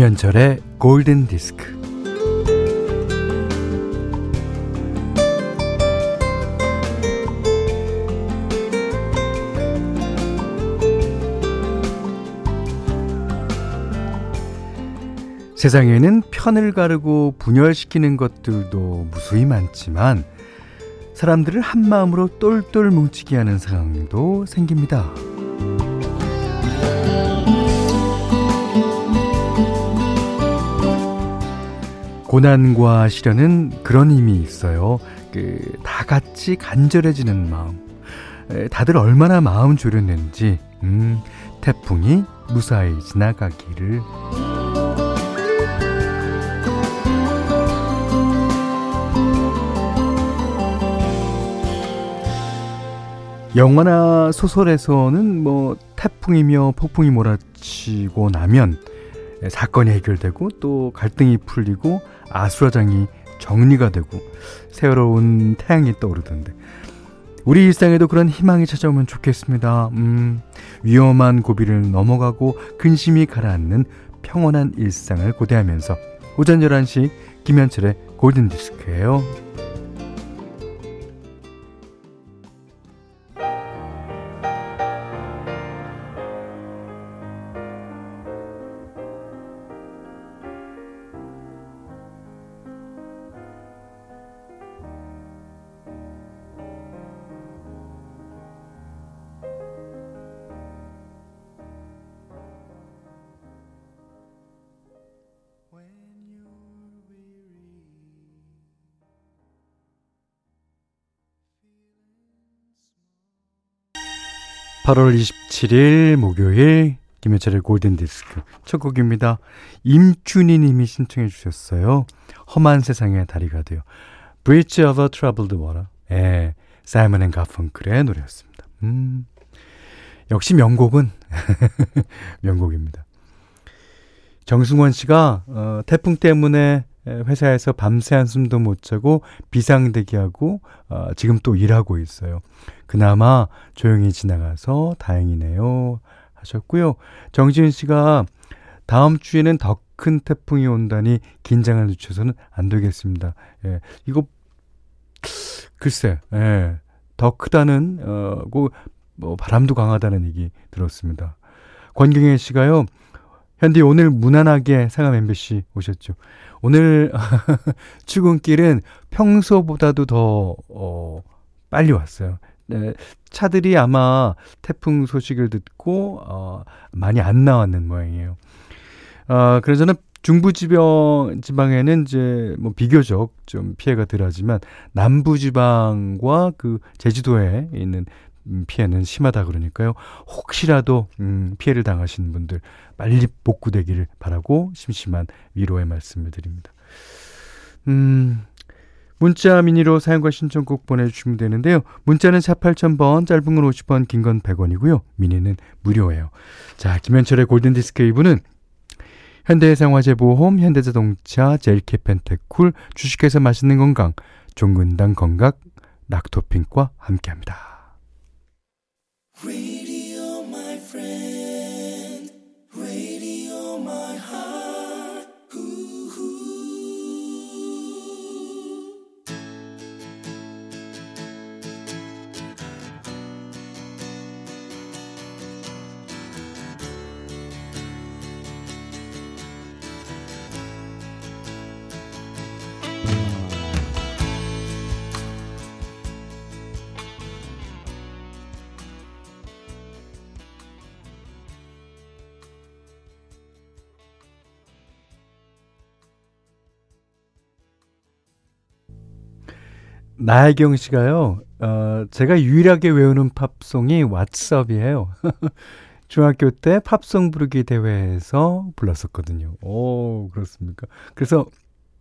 김현철의 골든 디스크. 세상에는 편을 가르고 분열시키는 것들도 무수히 많지만 사람들을 한 마음으로 똘똘 뭉치게 하는 상황도 생깁니다. 고난과 시련은 그런 힘이 있어요. 그, 다 같이 간절해지는 마음. 에, 다들 얼마나 마음 졸였는지, 음, 태풍이 무사히 지나가기를. 영화나 소설에서는 뭐 태풍이며 폭풍이 몰아치고 나면 사건이 해결되고 또 갈등이 풀리고 아수라장이 정리가 되고 새로운 태양이 떠오르던데 우리 일상에도 그런 희망이 찾아오면 좋겠습니다. 음, 위험한 고비를 넘어가고 근심이 가라앉는 평온한 일상을 고대하면서 오전 11시 김현철의 골든디스크예요. 8월 27일 목요일 김현철의 골든디스크 첫 곡입니다. 임준희 님이 신청해 주셨어요. 험한 세상에 다리가 되어. Bridge over Troubled Water. 예, 사이먼 앤 가펑클의 노래였습니다. 음, 역시 명곡은 명곡입니다. 정승원 씨가 어, 태풍 때문에 회사에서 밤새 한숨도 못 자고 비상대기하고 어, 지금 또 일하고 있어요. 그나마 조용히 지나가서 다행이네요. 하셨고요. 정지은 씨가 다음 주에는 더 큰 태풍이 온다니 긴장을 늦춰서는 안 되겠습니다. 예, 이거 글쎄, 예, 더 크다는 어, 뭐 바람도 강하다는 얘기 들었습니다. 권경혜 씨가요. 현디 오늘 무난하게 상암 MBC 오셨죠. 오늘 출근길은 평소보다도 더 어, 빨리 왔어요. 네, 차들이 아마 태풍 소식을 듣고 어, 많이 안 나왔는 모양이에요. 어, 그래서 저는 중부 지방 지방에는 이제 뭐 비교적 좀 피해가 덜하지만 남부 지방과 그 제주도에 있는 음, 피해는 심하다 그러니까요. 혹시라도 음, 피해를 당하시는 분들 빨리 복구되기를 바라고 심심한 위로의 말씀을 드립니다. 음, 문자 미니로 사용과 신청곡 보내주시면 되는데요. 문자는 4 8000번, 짧은 건 50원, 긴 건 100원이고요. 미니는 무료예요. 자, 김현철의 골든디스크 2부는 현대해상화재보험, 현대자동차, 젤케펜테쿨, 주식회사 맛있는 건강, 종근당 건강, 락토핑과 함께합니다. Radio. 나혜경 씨가요, 어, 제가 유일하게 외우는 팝송이 왓썹이에요. 중학교 때 팝송 부르기 대회에서 불렀었거든요. 오, 그렇습니까? 그래서,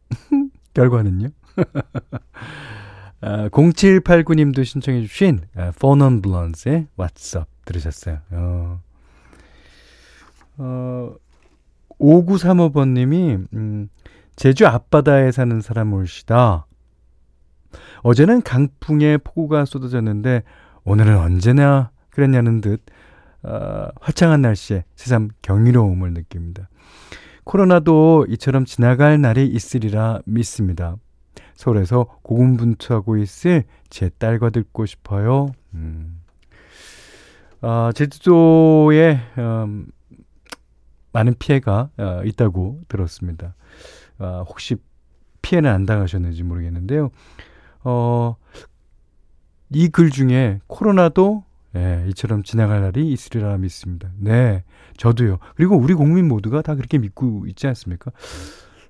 결과는요? 아, 0789님도 신청해 주신 아, 포넌 블런스의 What's Up 들으셨어요. 어, 어, 5935번님이, 음, 제주 앞바다에 사는 사람 올시다. 어제는 강풍에 폭우가 쏟아졌는데 오늘은 언제나 그랬냐는 듯 어, 화창한 날씨에 새삼 경이로움을 느낍니다. 코로나도 이처럼 지나갈 날이 있으리라 믿습니다. 서울에서 고군분투하고 있을 제 딸과 듣고 싶어요. 음. 아, 제주도에 음, 많은 피해가 어, 있다고 들었습니다. 아, 혹시 피해는 안 당하셨는지 모르겠는데요. 어, 이 글 중에 코로나도 예, 이처럼 지나갈 날이 있으리라 믿습니다. 네, 저도요. 그리고 우리 국민 모두가 다 그렇게 믿고 있지 않습니까?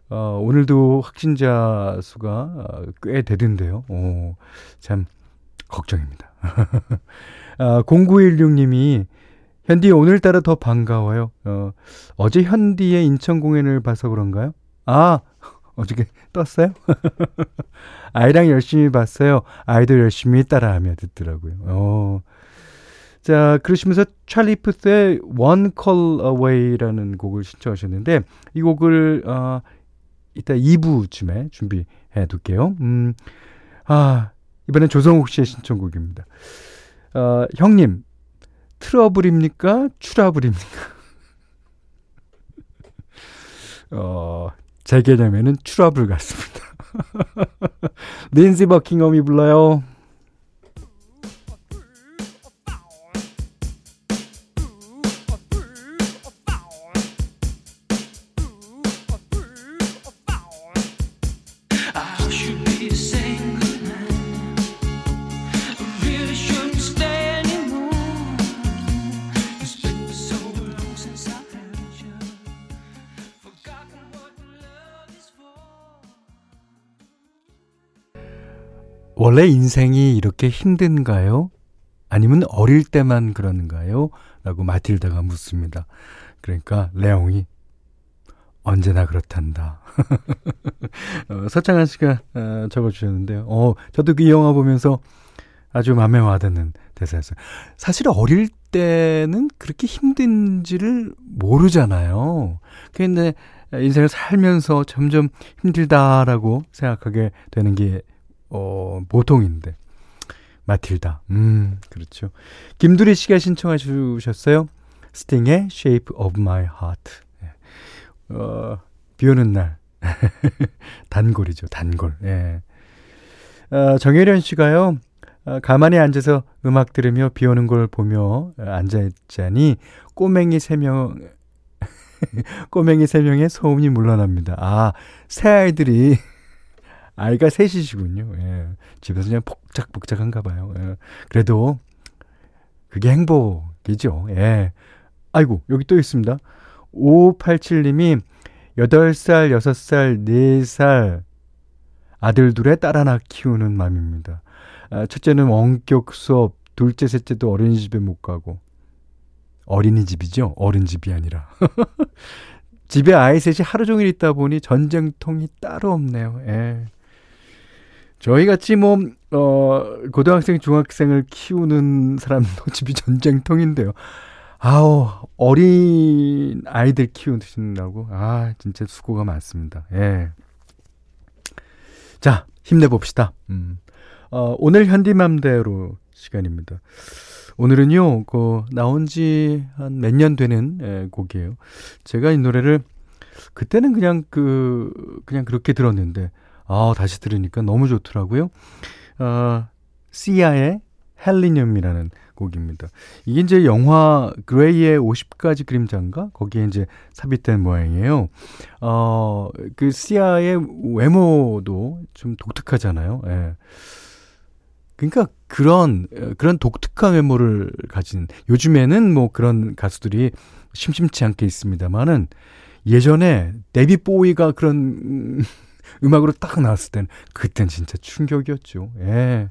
어, 오늘도 확진자 수가 어, 꽤 되던데요. 오, 참 걱정입니다. 아, 0916님이 현디 오늘따라 더 반가워요. 어, 어제 현디의 인천 공연을 봐서 그런가요? 아, 어저께 떴어요? 아이랑 열심히 봤어요. 아이도 열심히 따라하며 듣더라고요. 어. 자, 그러시면서 찰리 푸스의 One Call Away라는 곡을 신청하셨는데 이 곡을 어, 이따 2부쯤에 준비해 둘게요. 음, 아, 이번엔 조성욱 씨의 신청곡입니다. 어, 형님, 트러블입니까? 추라블입니까? 어, 제 개념에는 추러블 같습니다. 린시 버킹엄이 불러요. 원래 인생이 이렇게 힘든가요? 아니면 어릴 때만 그러는가요? 라고 마틸다가 묻습니다. 그러니까 레옹이 언제나 그렇단다. 어, 서창한 씨가 어, 적어주셨는데요. 어, 저도 그 영화 보면서 아주 마음에 와닿는 대사였어요. 사실 어릴 때는 그렇게 힘든지를 모르잖아요. 근데 인생을 살면서 점점 힘들다라고 생각하게 되는 게 어, 보통인데. 마틸다. 음, 그렇죠. 김두리 씨가 신청해 주셨어요. 스팅의 Shape of My Heart. 예. 어, 비 오는 날. 단골이죠, 단골. 예. 어, 정혜련 씨가요, 어, 가만히 앉아서 음악 들으며 비 오는 걸 보며 앉아있자니 꼬맹이 세 명, 꼬맹이 세 명의 소음이 물러납니다. 아, 새 아이들이 아이가 셋이시군요. 예. 집에서 그냥 복작복작한가 봐요. 예. 그래도 그게 행복이죠. 예. 아이고, 여기 또 있습니다. 5587님이 8살, 6살, 4살 아들 둘에 딸 하나 키우는 맘입니다. 아, 첫째는 원격 수업, 둘째, 셋째도 어린이집에 못 가고. 어린이집이죠? 어른집이 아니라. 집에 아이 셋이 하루 종일 있다 보니 전쟁통이 따로 없네요. 예. 저희 같이 뭐, 어, 고등학생, 중학생을 키우는 사람도 집이 전쟁통인데요. 아우, 어린 아이들 키우신다고? 아, 진짜 수고가 많습니다. 예. 자, 힘내봅시다. 음. 어, 오늘 현디맘대로 시간입니다. 오늘은요, 그, 나온 지 한 몇 년 되는 예, 곡이에요. 제가 이 노래를, 그때는 그냥 그, 그냥 그렇게 들었는데, 아, 다시 들으니까 너무 좋더라고요. 어, 시아의 헬리늄이라는 곡입니다. 이게 이제 영화 그레이의 50가지 그림자인가? 거기에 이제 삽입된 모양이에요. 어, 그 시아의 외모도 좀 독특하잖아요. 예. 그러니까 그런 그런 독특한 외모를 가진 요즘에는 뭐 그런 가수들이 심심치 않게 있습니다만은 예전에 데비 보이가 그런 음악으로 딱 나왔을 땐 그땐 진짜 충격이었죠. 예.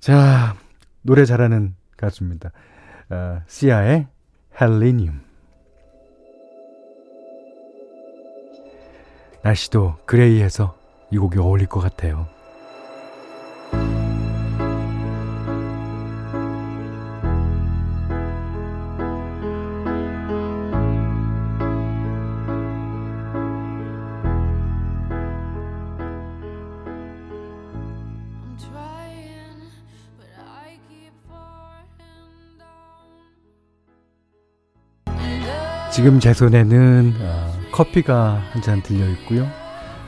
자, 노래 잘하는 가수입니다. 어, 시아의 헬리늄. 날씨도 그레이해서 이 곡이 어울릴 것 같아요. 지금 제 손에는 어, 커피가 한 잔 들려 있고요.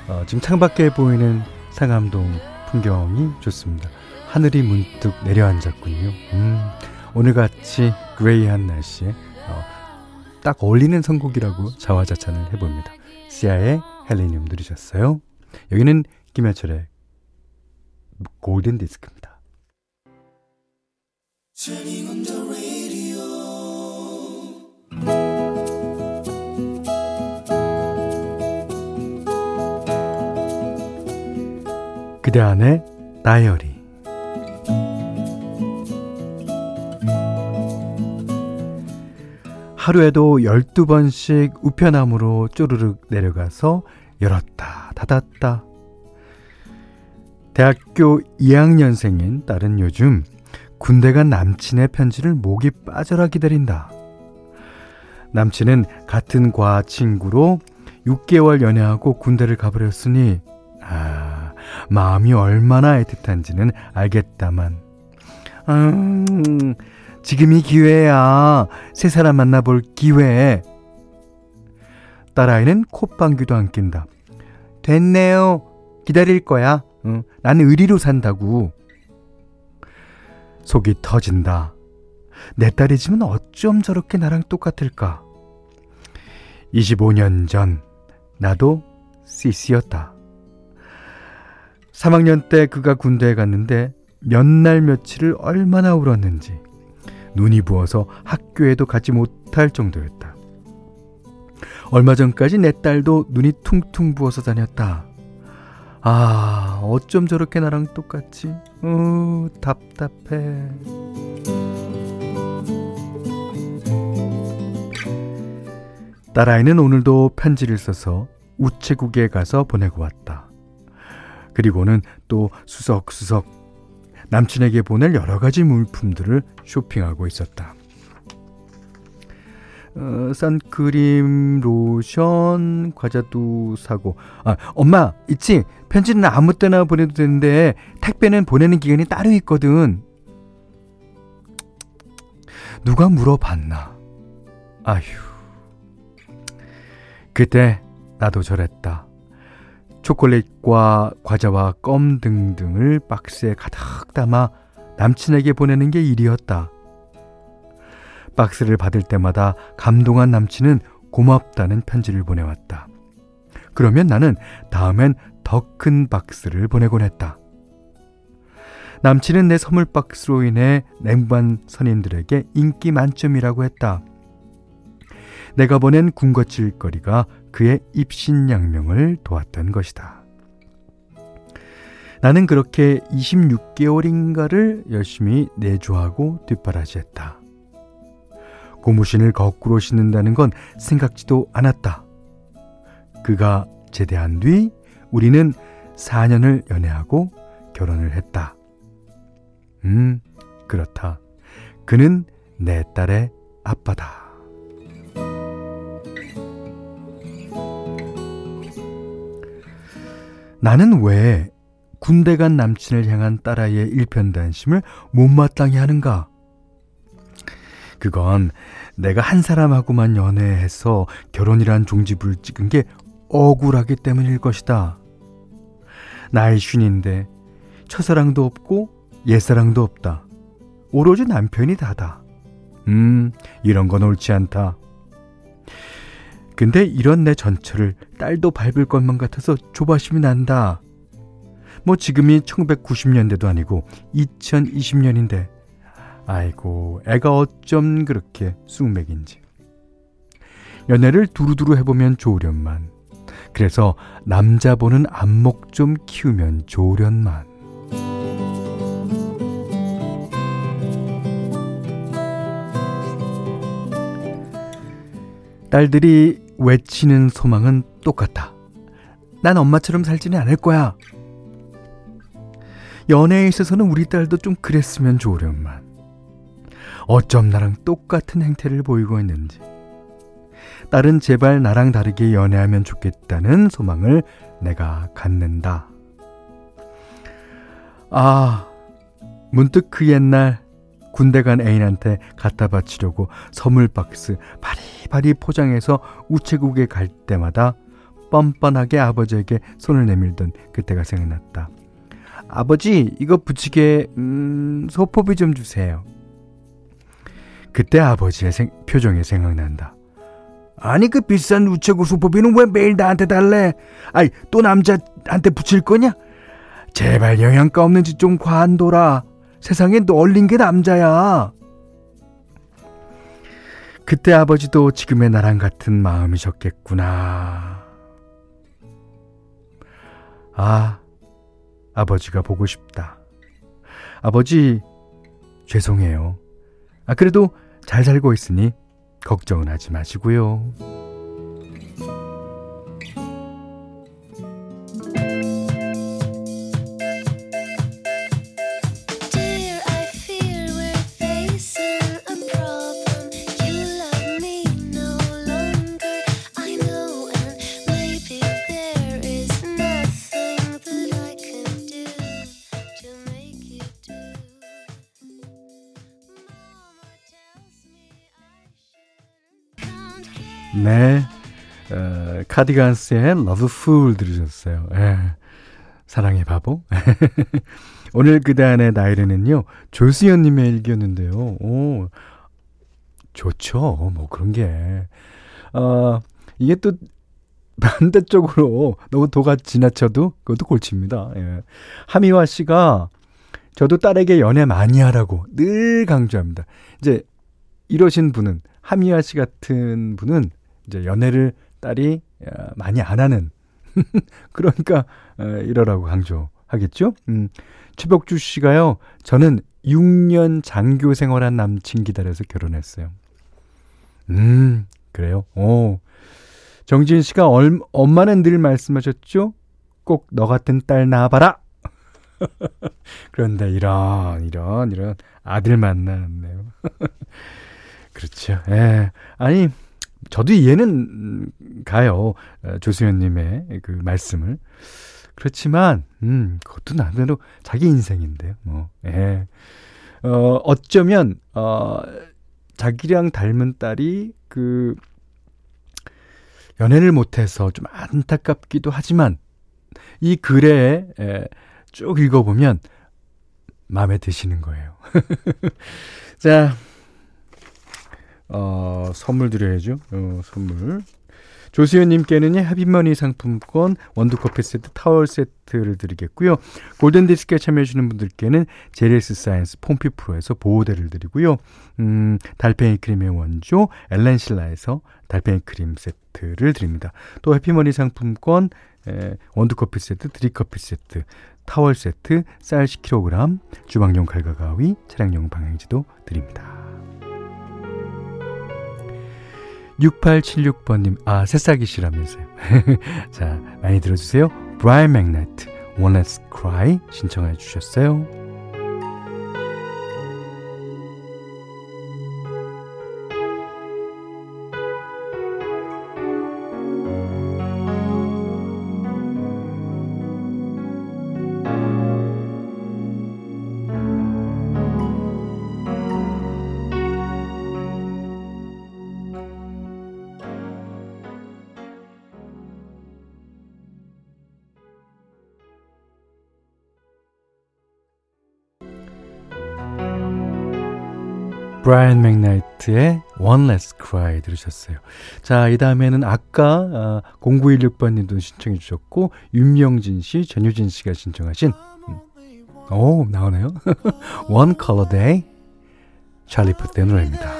어, 지금 창밖에 보이는 상암동 풍경이 좋습니다. 하늘이 문득 내려앉았군요. 음, 오늘같이 그레이한 날씨에 어, 딱 어울리는 선곡이라고 자화자찬을 해봅니다. 시아의 헬리늄 들으셨어요? 여기는 김현철의 골든 디스크입니다. 그대 안의 다이어리 하루에도 12번씩 우편함으로 쪼르륵 내려가서 열었다 닫았다 대학교 2학년생인 딸은 요즘 군대 간 남친의 편지를 목이 빠져라 기다린다. 남친은 같은 과 친구로 6개월 연애하고 군대를 가버렸으니, 아, 마음이 얼마나 애틋한지는 알겠다만, 음, 지금이 기회야. 새 사람 만나볼 기회. 딸아이는 콧방귀도 안 낀다. 됐네요. 기다릴 거야. 응, 나는 의리로 산다고. 속이 터진다. 내 딸이지만 어쩜 저렇게 나랑 똑같을까? 25년 전, 나도 CC였다. 3학년 때 그가 군대에 갔는데 몇 날 며칠을 얼마나 울었는지 눈이 부어서 학교에도 가지 못할 정도였다. 얼마 전까지 내 딸도 눈이 퉁퉁 부어서 다녔다. 아, 어쩜 저렇게 나랑 똑같지? 어, 답답해. 딸아이는 오늘도 편지를 써서 우체국에 가서 보내고 왔다. 그리고는 또 수석수석 남친에게 보낼 여러 가지 물품들을 쇼핑하고 있었다. 어, 선크림, 로션, 과자도 사고. 아, 엄마, 있지? 편지는 아무 때나 보내도 되는데, 택배는 보내는 기간이 따로 있거든. 누가 물어봤나? 아휴. 그때 나도 저랬다. 초콜릿과 과자와 껌 등등을 박스에 가득 담아 남친에게 보내는 게 일이었다. 박스를 받을 때마다 감동한 남친은 고맙다는 편지를 보내왔다. 그러면 나는 다음엔 더 큰 박스를 보내곤 했다. 남친은 내 선물 박스로 인해 냉반 선인들에게 인기 만점이라고 했다. 내가 보낸 군것질거리가 그의 입신양명을 도왔던 것이다. 나는 그렇게 26개월인가를 열심히 내조하고 뒷바라지했다. 고무신을 거꾸로 신는다는 건 생각지도 않았다. 그가 제대한 뒤 우리는 4년을 연애하고 결혼을 했다. 음, 그렇다. 그는 내 딸의 아빠다. 나는 왜 군대 간 남친을 향한 딸아이의 일편단심을 못마땅해 하는가? 그건 내가 한 사람하고만 연애해서 결혼이란 종지부를 찍은 게 억울하기 때문일 것이다. 나이 쉰인데 첫사랑도 없고 옛사랑도 없다. 오로지 남편이 다다. 음, 이런 건 옳지 않다. 근데 이런 내 전철을 딸도 밟을 것만 같아서 조바심이 난다. 뭐 지금이 1990년대도 아니고 2020년인데. 아이고 애가 어쩜 그렇게 쑥맥인지. 연애를 두루두루 해보면 좋으련만. 그래서 남자 보는 안목 좀 키우면 좋으련만. 딸들이 외치는 소망은 똑같아. 난 엄마처럼 살지는 않을 거야. 연애에 있어서는 우리 딸도 좀 그랬으면 좋으련만. 어쩜 나랑 똑같은 행태를 보이고 있는지. 딸은 제발 나랑 다르게 연애하면 좋겠다는 소망을 내가 갖는다. 아, 문득 그 옛날 군대 간 애인한테 갖다 바치려고 선물 박스 바리바리 포장해서 우체국에 갈 때마다 뻔뻔하게 아버지에게 손을 내밀던 그때가 생각났다. 아버지, 이거 부치게, 음, 소포비 좀 주세요. 그때 아버지의 생, 표정이 생각난다. 아니, 그 비싼 우체국 소포비는 왜 매일 나한테 달래? 아이, 또 남자한테 붙일 거냐? 제발 영양가 없는 짓좀 관둬라. 세상에 널린 게 남자야. 그때 아버지도 지금의 나랑 같은 마음이셨겠구나. 아, 아버지가 보고 싶다. 아버지, 죄송해요. 아, 그래도 잘 살고 있으니 걱정은 하지 마시고요. 네. 어, 카디건스의 Love Fool 들으셨어요. 예. 사랑의 바보. 오늘 그단의 나이르는요, 조수연님의 일기였는데요. 오, 좋죠. 뭐 그런 게. 어, 이게 또 반대쪽으로 너무 도가 지나쳐도 그것도 골치입니다. 예. 하미화 씨가 저도 딸에게 연애 많이 하라고 늘 강조합니다. 이제 이러신 분은 하미화 씨 같은 분은 이제 연애를 딸이 어, 많이 안 하는 그러니까 어, 이러라고 강조하겠죠. 음, 최복주 씨가요. 저는 6년 장교 생활한 남친 기다려서 결혼했어요. 음, 그래요. 오. 정진 씨가 얼, 엄마는 늘 말씀하셨죠? 꼭 너 같은 딸 낳아봐라! 그런데 이런, 이런, 이런 아들 만났네요. 그렇죠. 예. 아니, 저도 이해는 가요. 어, 조수연님의 그 말씀을. 그렇지만, 음, 그것도 나름대로 자기 인생인데요, 뭐, 예. 어, 어쩌면, 어, 자기랑 닮은 딸이 그, 연애를 못해서 좀 안타깝기도 하지만, 이 글에 에, 쭉 읽어보면, 마음에 드시는 거예요. 자, 어, 선물 드려야죠. 어, 선물. 조수연님께는요, 해피머니 상품권, 원두커피 세트, 타월 세트를 드리겠고요. 골든디스크에 참여해주시는 분들께는 제레스 사이언스 폼피 프로에서 보호대를 드리고요. 음, 달팽이 크림의 원조, 엘렌실라에서 달팽이 크림 세트를 드립니다. 또 해피머니 상품권, 에, 원두커피 세트, 드립커피 세트, 타월 세트, 쌀 10kg, 주방용 칼과 가위, 차량용 방향제도 드립니다. 6876번님, 아, 새싹이시라면서요. 자, 많이 들어주세요. 브라이언 맥나이트, One Last Cry 신청해 주셨어요. 브라이언 맥나이트의 One Last Cry 들으셨어요. 자, 이 다음에는 아까 아, 0916번님도 신청해 주셨고 윤명진 씨, 전유진 씨가 신청하신 음. 오 나오네요. One Color Day 찰리 푸트의 노래입니다.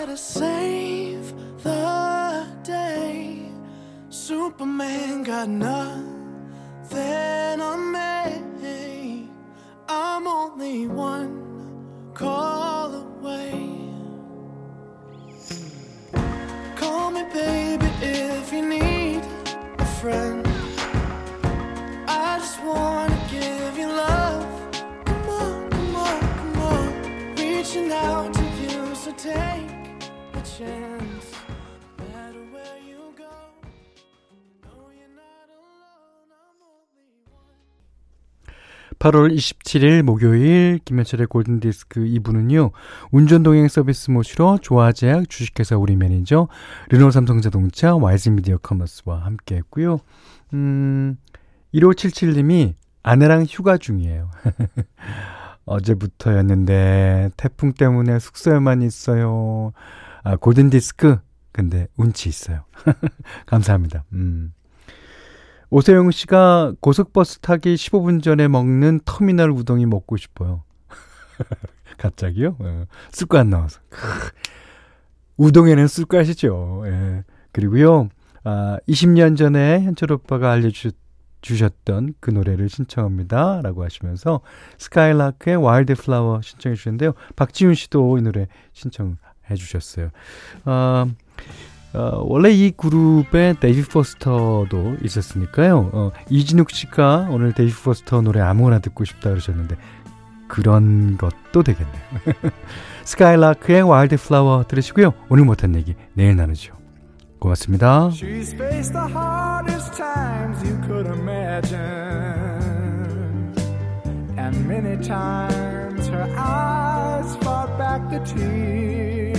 8월 27일 목요일 김현철의 골든디스크 2부는요. 운전동행 서비스 모시러 조화제약 주식회사 우리 매니저 르노삼성자동차 와이즈미디어 커머스와 함께 했고요. 음, 1577님이 아내랑 휴가 중이에요. 어제부터였는데 태풍 때문에 숙소에만 있어요. 아, 골든디스크 근데 운치 있어요. 감사합니다. 음. 오세영 씨가 고속버스 타기 15분 전에 먹는 터미널 우동이 먹고 싶어요. 갑자기요? 어, 쑥갓 나와서. 우동에는 쑥갓이죠. 예. 그리고요, 아, 20년 전에 현철 오빠가 알려주셨던 그 노래를 신청합니다. 라고 하시면서 Skylark의 Wildflower 신청해 주셨는데요. 박지훈 씨도 이 노래 신청해 주셨어요. 아, 어, 원래 이 그룹에 데이비 포스터도 있었으니까요. 어, 이진욱 씨가 오늘 데이비 포스터 노래 아무거나 듣고 싶다 그러셨는데 그런 것도 되겠네요. Skylark의 Wildflower 들으시고요. 오늘 못한 얘기 내일 나누죠. 고맙습니다. She's faced the hardest times you could imagine. And many times her eyes fought back the tears.